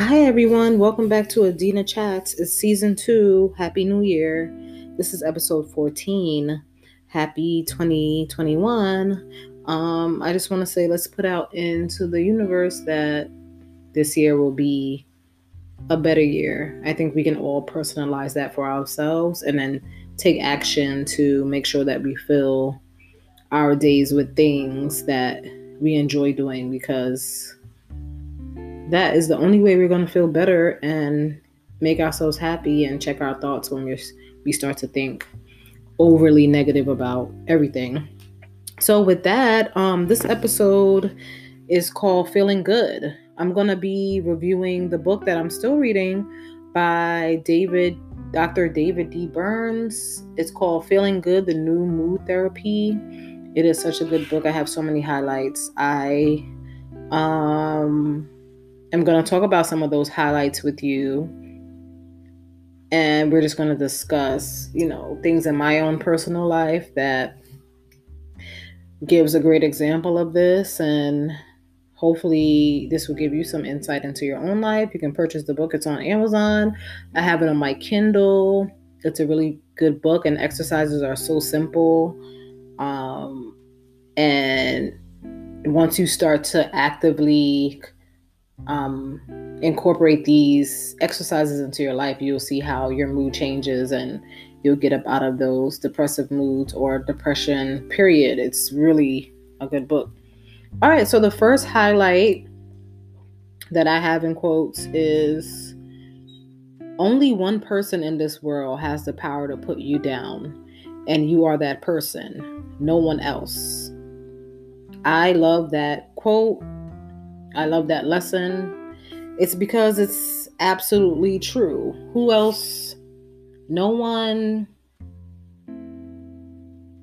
Hi, everyone. Welcome back to Adina Chats. It's season two. Happy New Year. This is episode 14. Happy 2021. Um, I just want to say let's put out into the universe that this year will be a better year. I think we can all personalize that for ourselves and then take action to make sure that we fill our days with things that we enjoy doing because that is the only way we're going to feel better and make ourselves happy and check our thoughts when we start to think overly negative about everything. So with that, um this episode is called Feeling Good. I'm going to be reviewing the book that I'm still reading by David Dr. David D. Burns. It's called Feeling Good: The New Mood Therapy. It is such a good book. I have so many highlights. I um I'm going to talk about some of those highlights with you. And we're just going to discuss, you know, things in my own personal life that gives a great example of this. And hopefully, this will give you some insight into your own life. You can purchase the book, it's on Amazon. I have it on my Kindle. It's a really good book, and exercises are so simple. Um, and once you start to actively um, incorporate these exercises into your life, you'll see how your mood changes and you'll get up out of those depressive moods or depression, period. It's really a good book. All right, so the first highlight that I have in quotes is only one person in this world has the power to put you down, and you are that person, no one else. I love that quote I love that lesson. It's because it's absolutely true. Who else? No one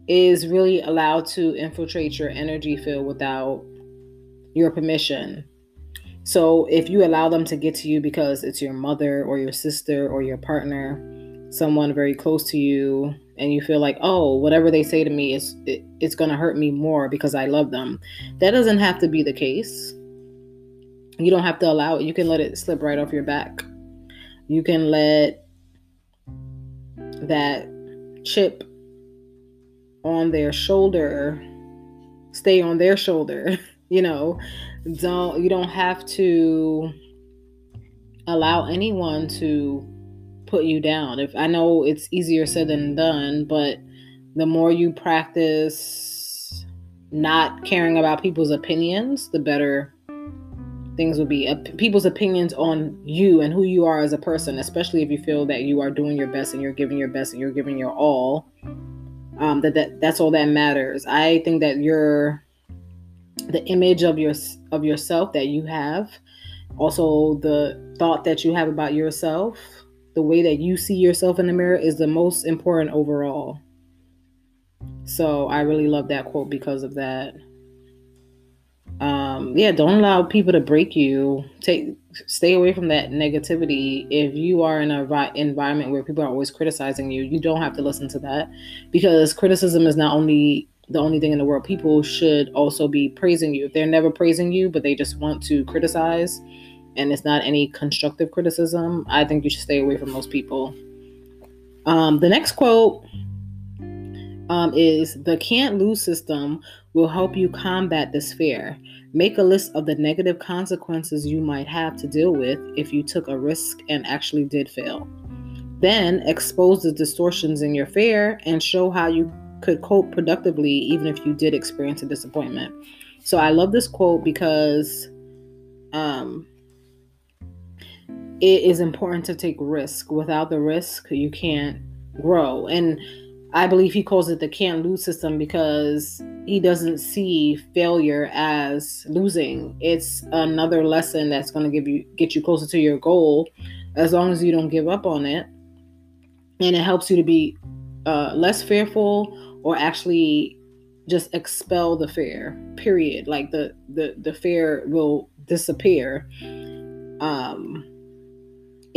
is really allowed to infiltrate your energy field without your permission. So if you allow them to get to you because it's your mother or your sister or your partner, someone very close to you, and you feel like, oh, whatever they say to me is it, it's to hurt me more because I love them. That doesn't have to be the case. You don't have to allow it. You can let it slip right off your back. You can let that chip on their shoulder stay on their shoulder. you know, don't you don't have to allow anyone to put you down. If I know it's easier said than done, but the more you practice not caring about people's opinions, the better things would be people's opinions on you and who you are as a person, especially if you feel that you are doing your best and you're giving your best and you're giving your all. Um, that, that that's all that matters. I think that you're the image of your of yourself that you have, also the thought that you have about yourself, the way that you see yourself in the mirror is the most important overall. So I really love that quote because of that um yeah don't allow people to break you. Take stay away from that negativity. If you are in a vi- environment where people are always criticizing you you don't have to listen to that. Because criticism is not only the only thing in the world. People should also be praising you. If they're never praising you but they just want to criticize and it's not any constructive criticism. I think you should stay away from those people. Um the next quote um, is the can't lose system will help you combat this fear. Make a list of the negative consequences you might have to deal with if you took a risk and actually did fail. Then expose the distortions in your fear and show how you could cope productively even if you did experience a disappointment. So I love this quote because um, it is important to take risk. Without the risk, you can't grow. And I believe he calls it the can't lose system because he doesn't see failure as losing. It's another lesson that's going to give you get you closer to your goal as long as you don't give up on it. And it helps you to be uh, less fearful or actually just expel the fear. Period. Like the the the fear will disappear. Um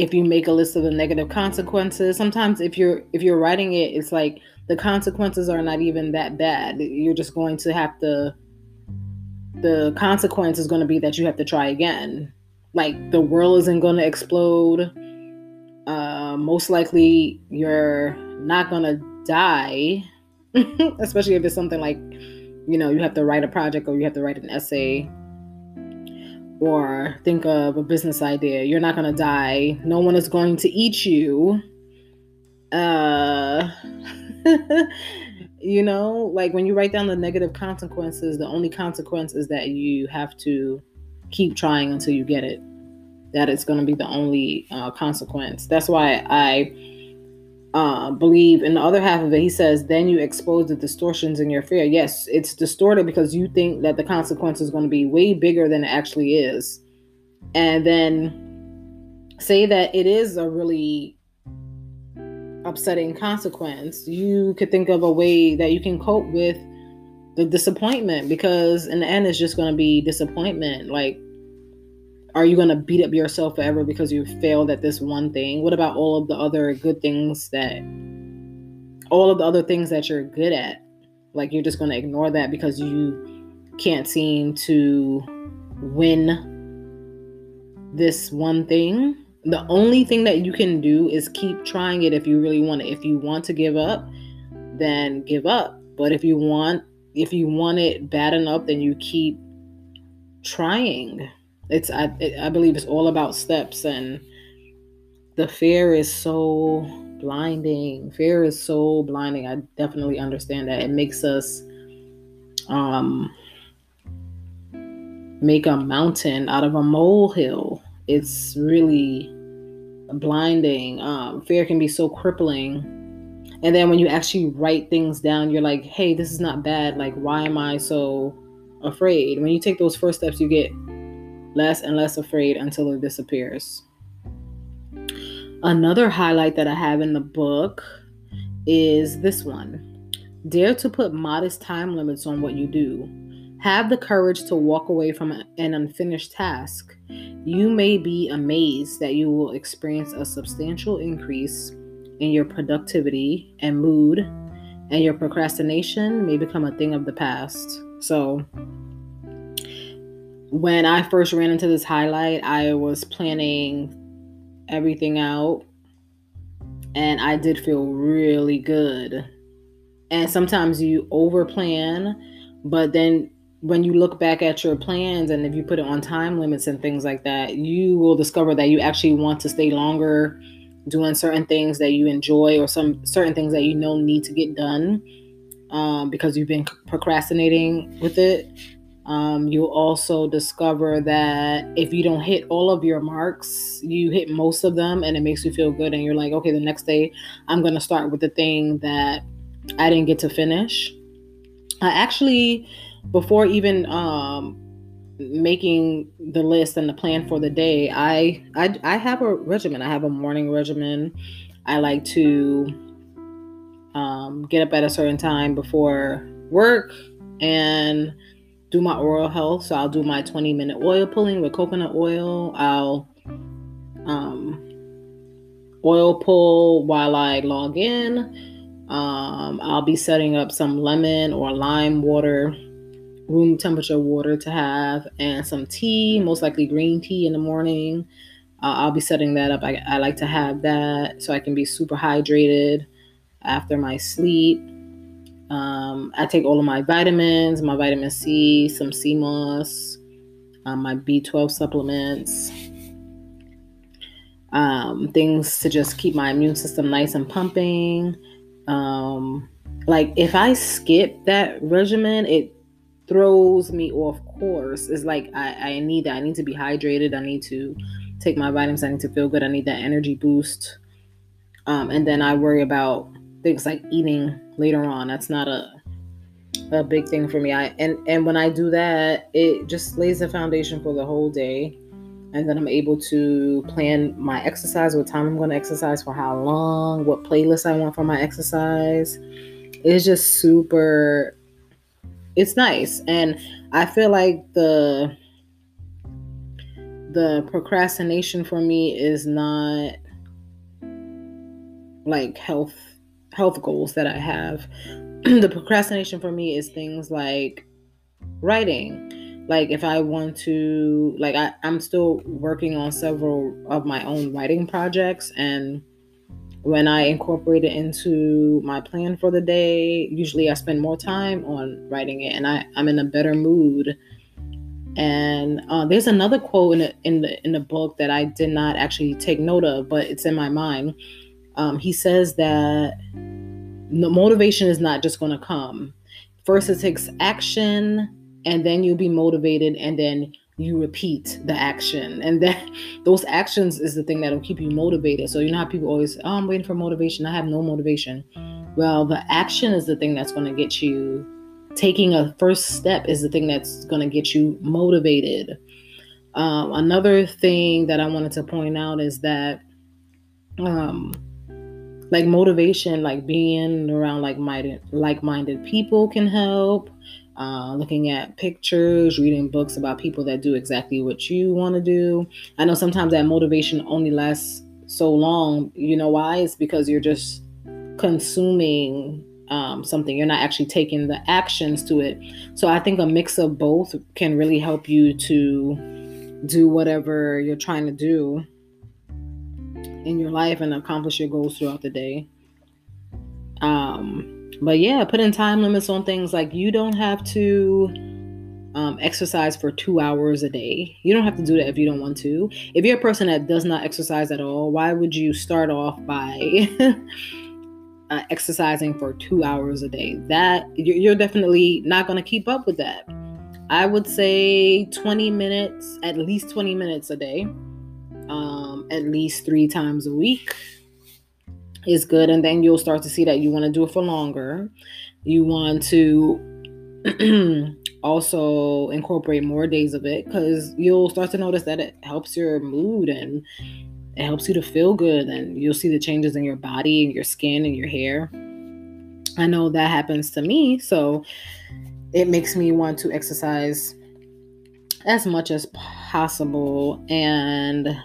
if you make a list of the negative consequences sometimes if you're if you're writing it it's like the consequences are not even that bad. You're just going to have to the consequence is going to be that you have to try again. Like the world isn't going to explode. Uh, most likely, you're not going to die, especially if it's something like, you know, you have to write a project or you have to write an essay or think of a business idea. You're not going to die. No one is going to eat you. Uh, you know, like when you write down the negative consequences, the only consequence is that you have to keep trying until you get it. That is going to be the only uh, consequence. That's why I uh, believe in the other half of it. He says, then you expose the distortions in your fear. Yes, it's distorted because you think that the consequence is going to be way bigger than it actually is. And then say that it is a really upsetting consequence. You could think of a way that you can cope with the disappointment because in the end it's just going to be disappointment like are you going to beat up yourself forever because you failed at this one thing? What about all of the other good things that all of the other things that you're good at? Like you're just going to ignore that because you can't seem to win this one thing? The only thing that you can do is keep trying it if you really want it. If you want to give up then give up. But if you want if you want it bad enough, then you keep trying. It's I I believe it's all about steps and the fear is so blinding. Fear is so blinding. I definitely understand that. It makes us um make a mountain out of a molehill. It's really blinding. Um, fear can be so crippling and then when you actually write things down, you're like, hey, this is not bad. Like, why am I so afraid? When you take those first steps, you get less and less afraid until it disappears. Another highlight that I have in the book is this one Dare to put modest time limits on what you do. Have the courage to walk away from an unfinished task. You may be amazed that you will experience a substantial increase in your productivity and mood, and your procrastination may become a thing of the past. So, when I first ran into this highlight, I was planning everything out and I did feel really good. And sometimes you over plan, but then when you look back at your plans and if you put it on time limits and things like that, you will discover that you actually want to stay longer doing certain things that you enjoy or some certain things that you know need to get done um, because you've been procrastinating with it. Um, you'll also discover that if you don't hit all of your marks, you hit most of them and it makes you feel good. And you're like, okay, the next day I'm going to start with the thing that I didn't get to finish. I actually, before even um, making the list and the plan for the day, I, I I have a regimen. I have a morning regimen. I like to um, get up at a certain time before work and do my oral health. So I'll do my 20 minute oil pulling with coconut oil. I'll um, oil pull while I log in. Um, I'll be setting up some lemon or lime water room temperature water to have and some tea, most likely green tea in the morning. Uh, I'll be setting that up. I, I like to have that so I can be super hydrated after my sleep. Um, I take all of my vitamins, my vitamin C, some sea moss, um, my B12 supplements, um, things to just keep my immune system nice and pumping. Um, like if I skip that regimen, it throws me off course. It's like I, I need that. I need to be hydrated. I need to take my vitamins. I need to feel good. I need that energy boost. Um, and then I worry about things like eating later on. That's not a a big thing for me. I and and when I do that, it just lays the foundation for the whole day. And then I'm able to plan my exercise, what time I'm going to exercise, for how long, what playlist I want for my exercise. It's just super it's nice and i feel like the the procrastination for me is not like health health goals that i have the procrastination for me is things like writing like if I want to like I, I'm still working on several of my own writing projects and when I incorporate it into my plan for the day, usually I spend more time on writing it and I, I'm in a better mood. And uh, there's another quote in the, in the in the book that I did not actually take note of, but it's in my mind. Um, he says that the motivation is not just going to come. First, it takes action, and then you'll be motivated, and then you repeat the action. And then those actions is the thing that'll keep you motivated. So you know how people always oh i'm waiting for motivation. I have no motivation. Well the action is the thing that's going to get you taking a first step is the thing that's going to get you motivated. Um, another thing that i wanted to point out is that um, like motivation like being around like minded like-minded people can help uh, looking at pictures, reading books about people that do exactly what you want to do. I know sometimes that motivation only lasts so long. You know why? It's because you're just consuming um, something. You're not actually taking the actions to it. So I think a mix of both can really help you to do whatever you're trying to do in your life and accomplish your goals throughout the day. Um, but yeah, putting time limits on things like you don't have to um, exercise for two hours a day. You don't have to do that if you don't want to. If you're a person that does not exercise at all, why would you start off by uh, exercising for two hours a day? That you're definitely not going to keep up with that. I would say 20 minutes, at least 20 minutes a day, um, at least three times a week is good. And then you'll start to see that you want to do it for longer. You want to also incorporate more days of it because you'll start to notice that it helps your mood and it helps you to feel good. And you'll see the changes in your body and your skin and your hair. I know that happens to me so it makes me want to exercise as much as possible. And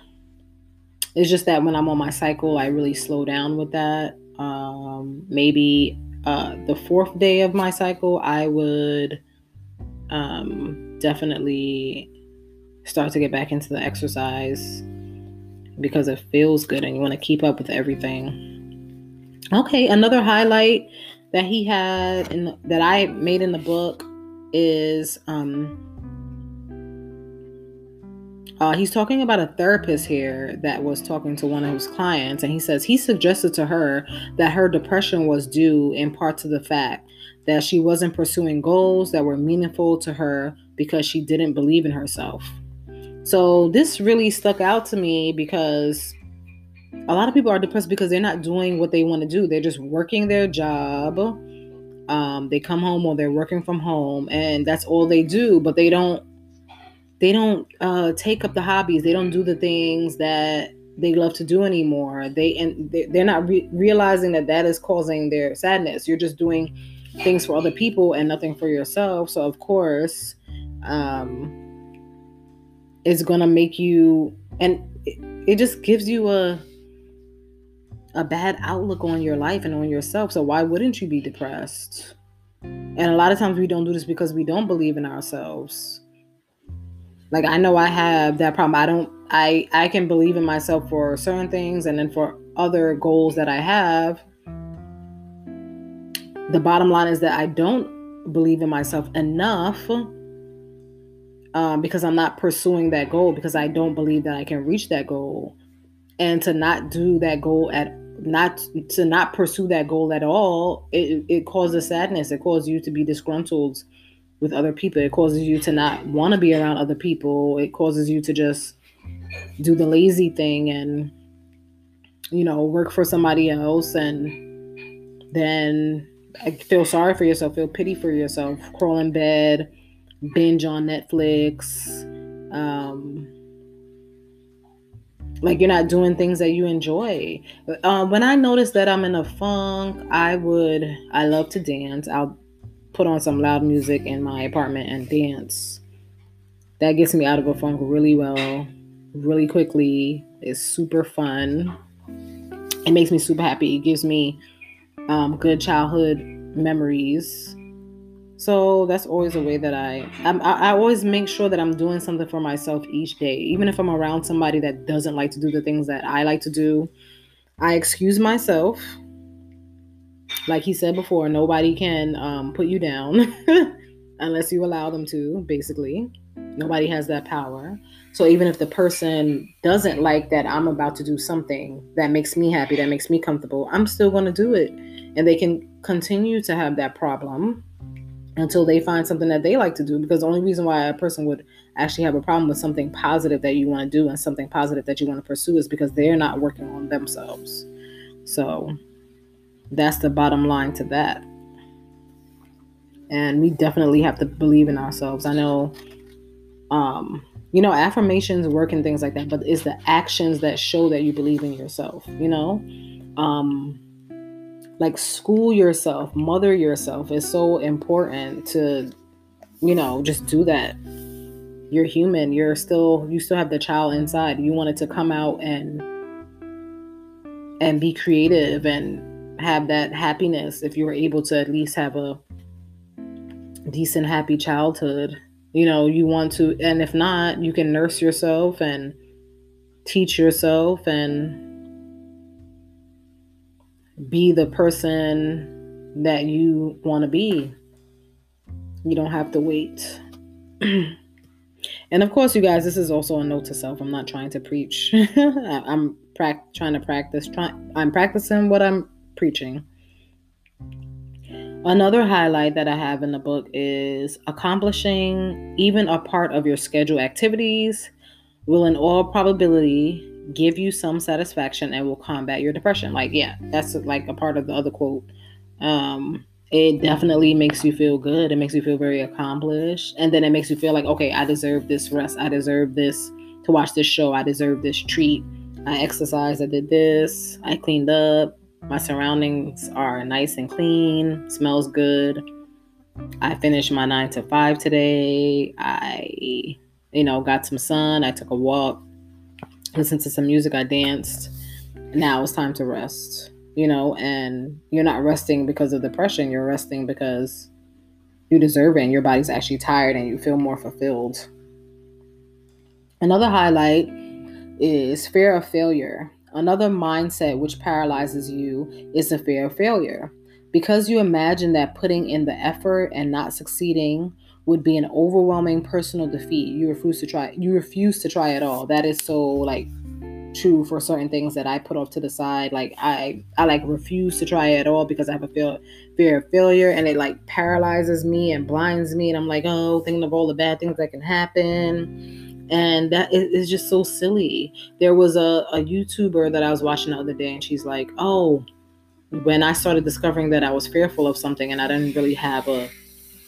it's just that when I'm on my cycle, I really slow down with that. Um, maybe uh, the fourth day of my cycle, I would um, definitely start to get back into the exercise because it feels good and you want to keep up with everything. Okay, another highlight that he had the, that I made in the book is um, uh, he's talking about a therapist here that was talking to one of his clients, and he says he suggested to her that her depression was due in part to the fact that she wasn't pursuing goals that were meaningful to her because she didn't believe in herself. So, this really stuck out to me because a lot of people are depressed because they're not doing what they want to do, they're just working their job. Um, they come home or they're working from home, and that's all they do, but they don't they don't uh, take up the hobbies. They don't do the things that they love to do anymore. They and they're not re- realizing that that is causing their sadness. You're just doing things for other people and nothing for yourself. So of course, um, it's gonna make you and it, it just gives you a a bad outlook on your life and on yourself. So why wouldn't you be depressed? And a lot of times we don't do this because we don't believe in ourselves like I know I have that problem. I don't I I can believe in myself for certain things and then for other goals that I have the bottom line is that I don't believe in myself enough um, because I'm not pursuing that goal because I don't believe that I can reach that goal. And to not do that goal at not to not pursue that goal at all, it, it causes sadness. It causes you to be disgruntled with other people. It causes you to not want to be around other people. It causes you to just do the lazy thing and you know work for somebody else and then feel sorry for yourself, feel pity for yourself, crawl in bed, binge on Netflix. Um, like you're not doing things that you enjoy. Uh, when I notice that I'm in a funk, I would, I love to dance. I'll put on some loud music in my apartment and dance. That gets me out of a funk really well, really quickly. It's super fun. It makes me super happy. It gives me um, good childhood memories. So that's always a way that I, I'm, I I always make sure that I'm doing something for myself each day, even if I'm around somebody that doesn't like to do the things that I like to do. I excuse myself. Like he said before, nobody can um, put you down unless you allow them to. Basically, nobody has that power. So even if the person doesn't like that I'm about to do something that makes me happy, that makes me comfortable, I'm still going to do it. And they can continue to have that problem until they find something that they like to do because the only reason why a person would actually have a problem with something positive that you want to do and something positive that you want to pursue is because they're not working on themselves so that's the bottom line to that. And we definitely have to believe in ourselves. I know um you know affirmations work and things like that but it's the actions that show that you believe in yourself you know? Um like school yourself mother yourself is so important to you know just do that. You're human you're still you still have the child inside. You want it to come out and and be creative and have that happiness if you were able to at least have a decent happy childhood you know you want to and if not you can nurse yourself and teach yourself and be the person that you want to be. You don't have to wait. and of course, you guys, this is also a note to self. I'm not trying to preach. I'm pra- trying to practice. Try- I'm practicing what I'm preaching. Another highlight that I have in the book is accomplishing even a part of your schedule activities will, in all probability, give you some satisfaction and will combat your depression. Like, yeah, that's like a part of the other quote. Um, it definitely makes you feel good. It makes you feel very accomplished. And then it makes you feel like, okay, I deserve this rest. I deserve this to watch this show. I deserve this treat. I exercised. I did this. I cleaned up. My surroundings are nice and clean. Smells good. I finished my nine to five today. I, you know, got some sun. I took a walk listened to some music, I danced. Now it's time to rest, you know, and you're not resting because of depression, you're resting because you deserve it and your body's actually tired and you feel more fulfilled. Another highlight is fear of failure. Another mindset which paralyzes you is the fear of failure. Because you imagine that putting in the effort and not succeeding would be an overwhelming personal defeat. You refuse to try. You refuse to try at all. That is so like true for certain things that I put off to the side. Like I, I like refuse to try at all because I have a fear, fear of failure, and it like paralyzes me and blinds me. And I'm like, oh, thinking of all the bad things that can happen, and that is just so silly. There was a a YouTuber that I was watching the other day, and she's like, oh, when I started discovering that I was fearful of something, and I didn't really have a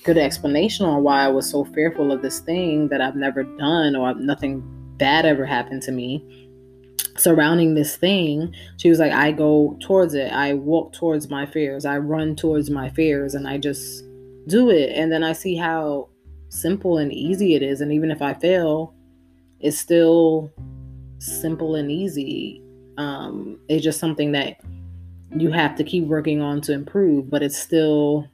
good explanation on why I was so fearful of this thing that I've never done or nothing bad ever happened to me surrounding this thing she was like I go towards it. I walk towards my fears. I run towards my fears and I just do it. And then I see how simple and easy it is. And even if I fail it's still simple and easy um it's just something that you have to keep working on to improve but it's still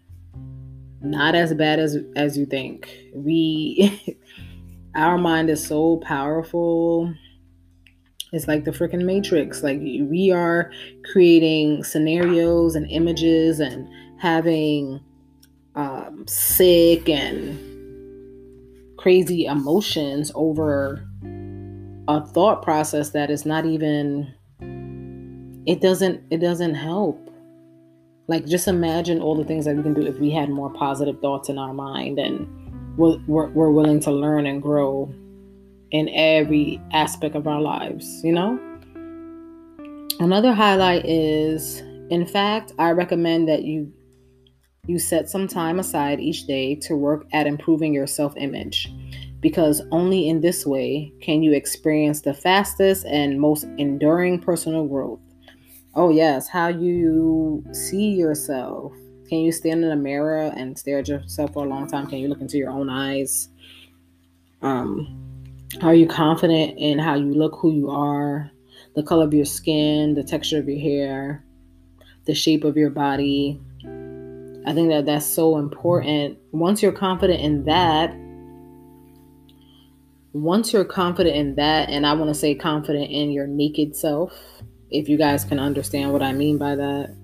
not as bad as as you think. We our mind is so powerful. It's like the freaking matrix. Like we are creating scenarios and images and having um, sick and crazy emotions over a thought process that is not even it doesn't it doesn't help like, just imagine all the things that we can do if we had more positive thoughts in our mind and we're, we're, willing to learn and grow in every aspect of our lives, you know? Another highlight is, in fact, I recommend that you you set some time aside each day to work at improving your self-image because only in this way can you experience the fastest and most enduring personal growth. Oh, yes. How you see yourself. Can you stand in a mirror and stare at yourself for a long time? Can you look into your own eyes? Um, are you confident in how you look, who you are, the color of your skin, the texture of your hair, the shape of your body? I think that that's so important. Once you're confident in that, once you're confident in that, and I want to say confident in your naked self, if you guys can understand what I mean by that,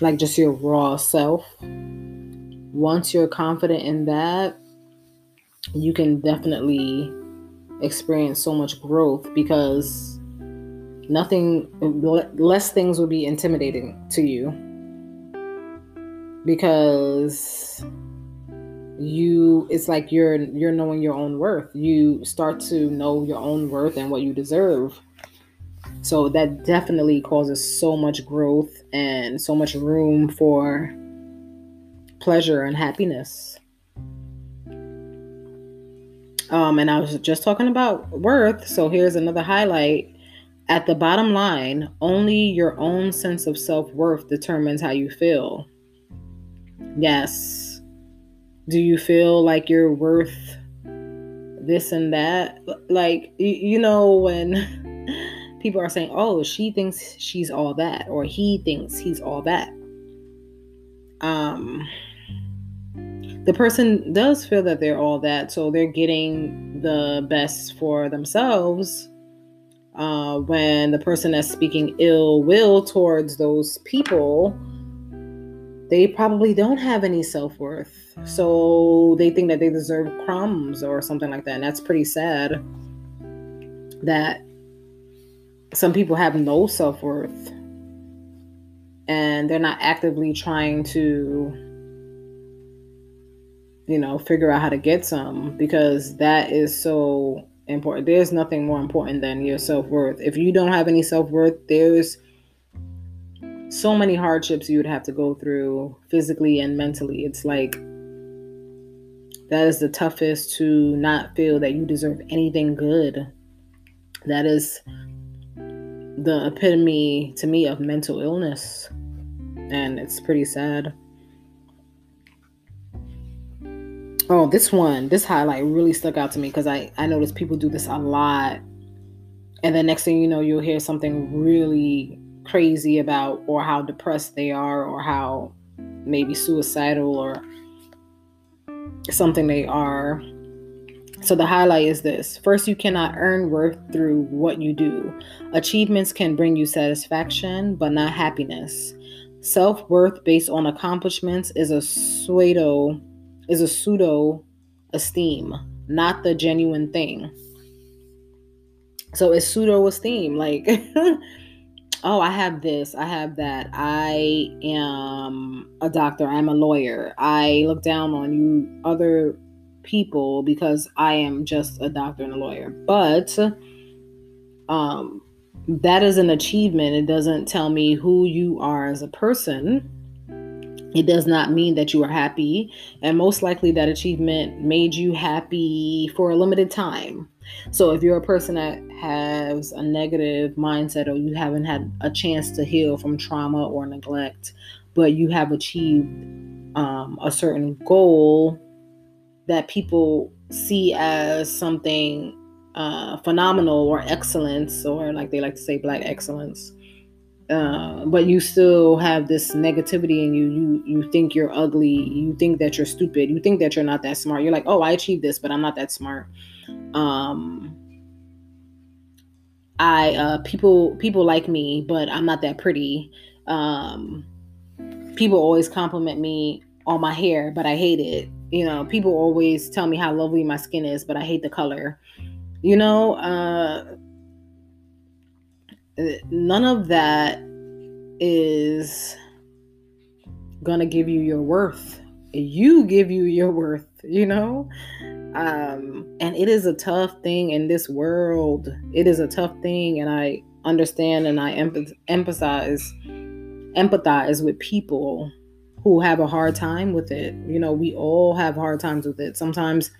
like just your raw self. Once you're confident in that, you can definitely experience so much growth because nothing less things will be intimidating to you because you it's like you're you're knowing your own worth. You start to know your own worth and what you deserve. So that definitely causes so much growth and so much room for pleasure and happiness. Um and i was just talking about worth. So here's another highlight. At the bottom line only your own sense of self-worth determines how you feel. Yes do you feel like you're worth this and that? Like you know when people are saying oh she thinks she's all that or he thinks he's all that. Um the person does feel that they're all that so they're getting the best for themselves uh, when the person that's speaking ill will towards those people they probably don't have any self worth. So they think that they deserve crumbs or something like that. And that's pretty sad that some people have no self worth and they're not actively trying to, you know, figure out how to get some because that is so important. There's nothing more important than your self worth. If you don't have any self worth, there's so many hardships you would have to go through physically and mentally. It's like that is the toughest to not feel that you deserve anything good. That is the epitome to me of mental illness. And it's pretty sad. Oh, this one, this highlight really stuck out to me because I, I notice people do this a lot. And then next thing you know, you'll hear something really crazy about or how depressed they are or how maybe suicidal or something they are. So the highlight is this. First, you cannot earn worth through what you do. Achievements can bring you satisfaction, but not happiness. Self-worth based on accomplishments is a pseudo is a pseudo esteem, not the genuine thing. So it's pseudo esteem. Like oh, I have this, I have that. I am a doctor, I'm a lawyer. I look down on you other people because I am just a doctor and a lawyer. But um that is an achievement. It doesn't tell me who you are as a person. It does not mean that you are happy. And most likely, that achievement made you happy for a limited time. So if you're a person that has a negative mindset or you haven't had a chance to heal from trauma or neglect, but you have achieved um, a certain goal that people see as something uh, phenomenal or excellence, or like they like to say, black excellence. Uh, but you still have this negativity in you. You you think you're ugly. You think that you're stupid. You think that you're not that smart. You're like, oh, I achieved this, but I'm not that smart um i uh people people like me but i'm not that pretty um people always compliment me on my hair but i hate it you know people always tell me how lovely my skin is but i hate the color you know uh none of that is gonna give you your worth. You give you your worth you know? Um and it is a tough thing in this world. It is a tough thing and i understand and i empath- empathize empathize with people who have a hard time with it. You know we all have hard times with it. Sometimes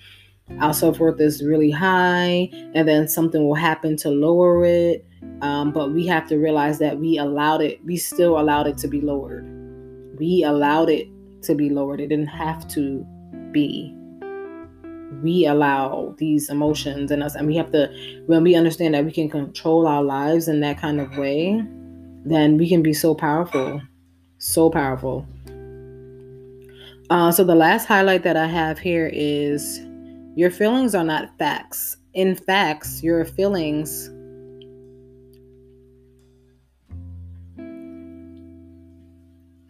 our self-worth is really high and then something will happen to lower it um, but we have to realize that we allowed it we still allowed it to be lowered. We allowed it to be lowered. It didn't have to be. We allow these emotions in us and we have to when we understand that we can control our lives in that kind of way then we can be so powerful so powerful. Uh, so the last highlight that I have here is your feelings are not facts. In facts, your feelings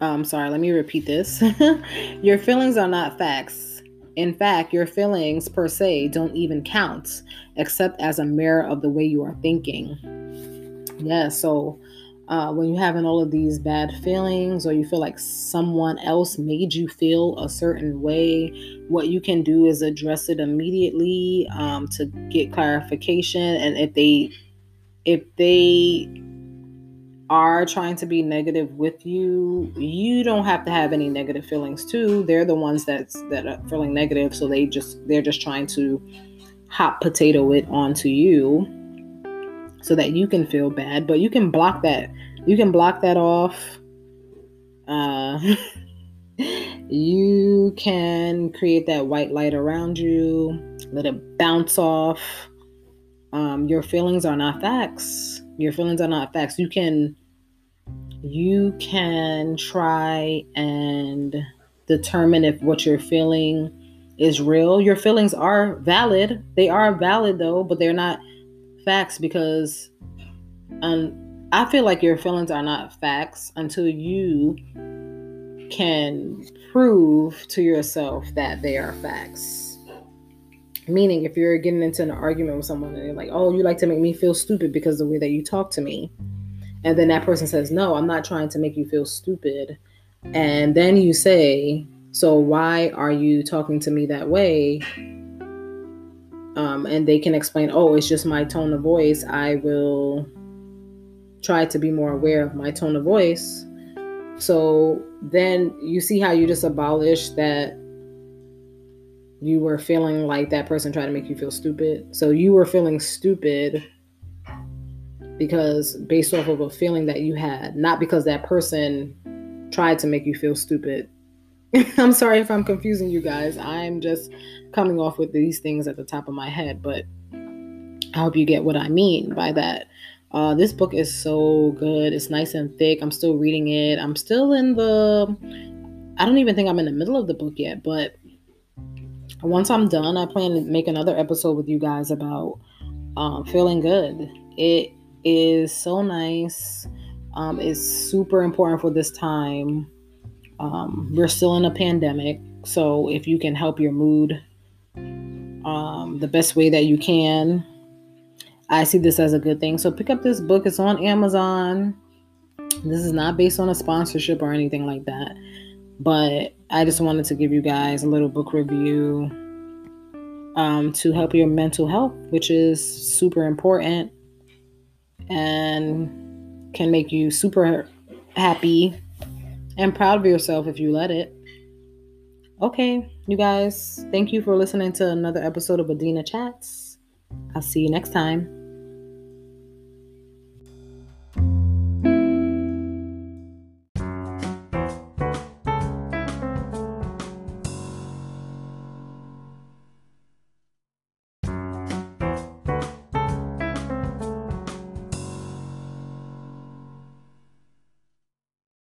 I'm um, sorry, let me repeat this. your feelings are not facts. In fact, your feelings per se don't even count, except as a mirror of the way you are thinking. Yeah, so uh, when you're having all of these bad feelings or you feel like someone else made you feel a certain way, what you can do is address it immediately um, to get clarification. And if they, if they are trying to be negative with you, you don't have to have any negative feelings too. They're the ones that's that are feeling negative, so they just they're just trying to hot potato it onto you so that you can feel bad, but you can block that. You can block that off. Uh you can create that white light around you, let it bounce off. Um, your feelings are not facts. Your feelings are not facts. You can you can try and determine if what you're feeling is real. Your feelings are valid. They are valid though, but they're not facts because um, I feel like your feelings are not facts until you can prove to yourself that they are facts. Meaning, if you're getting into an argument with someone and you're like, oh, you like to make me feel stupid because the way that you talk to me. And then that person says, no, I'm not trying to make you feel stupid. And then you say, so why are you talking to me that way? Um, and they can explain, oh, it's just my tone of voice. I will try to be more aware of my tone of voice. So then you see how you just abolish that you were feeling like that person tried to make you feel stupid. So you were feeling stupid because based off of a feeling that you had, not because that person tried to make you feel stupid. I'm sorry if I'm confusing you guys. I'm just coming off with these things at the top of my head, but I hope you get what I mean by that. Uh, this book is so good. It's nice and thick. I'm still reading it. I'm still in the. I don't even think I'm in the middle of the book yet, but once I'm done, I plan to make another episode with you guys about um, feeling good. It is so nice. Um, it's super important for this time. Um, we're still in a pandemic, so if you can help your mood um, the best way that you can, I see this as a good thing. So pick up this book. It's on Amazon. This is not based on a sponsorship or anything like that. But I just wanted to give you guys a little book review um, to help your mental health, which is super important and can make you super happy and proud of yourself if you let it. Okay, you guys, thank you for listening to another episode of Adina Chats. I'll see you next time.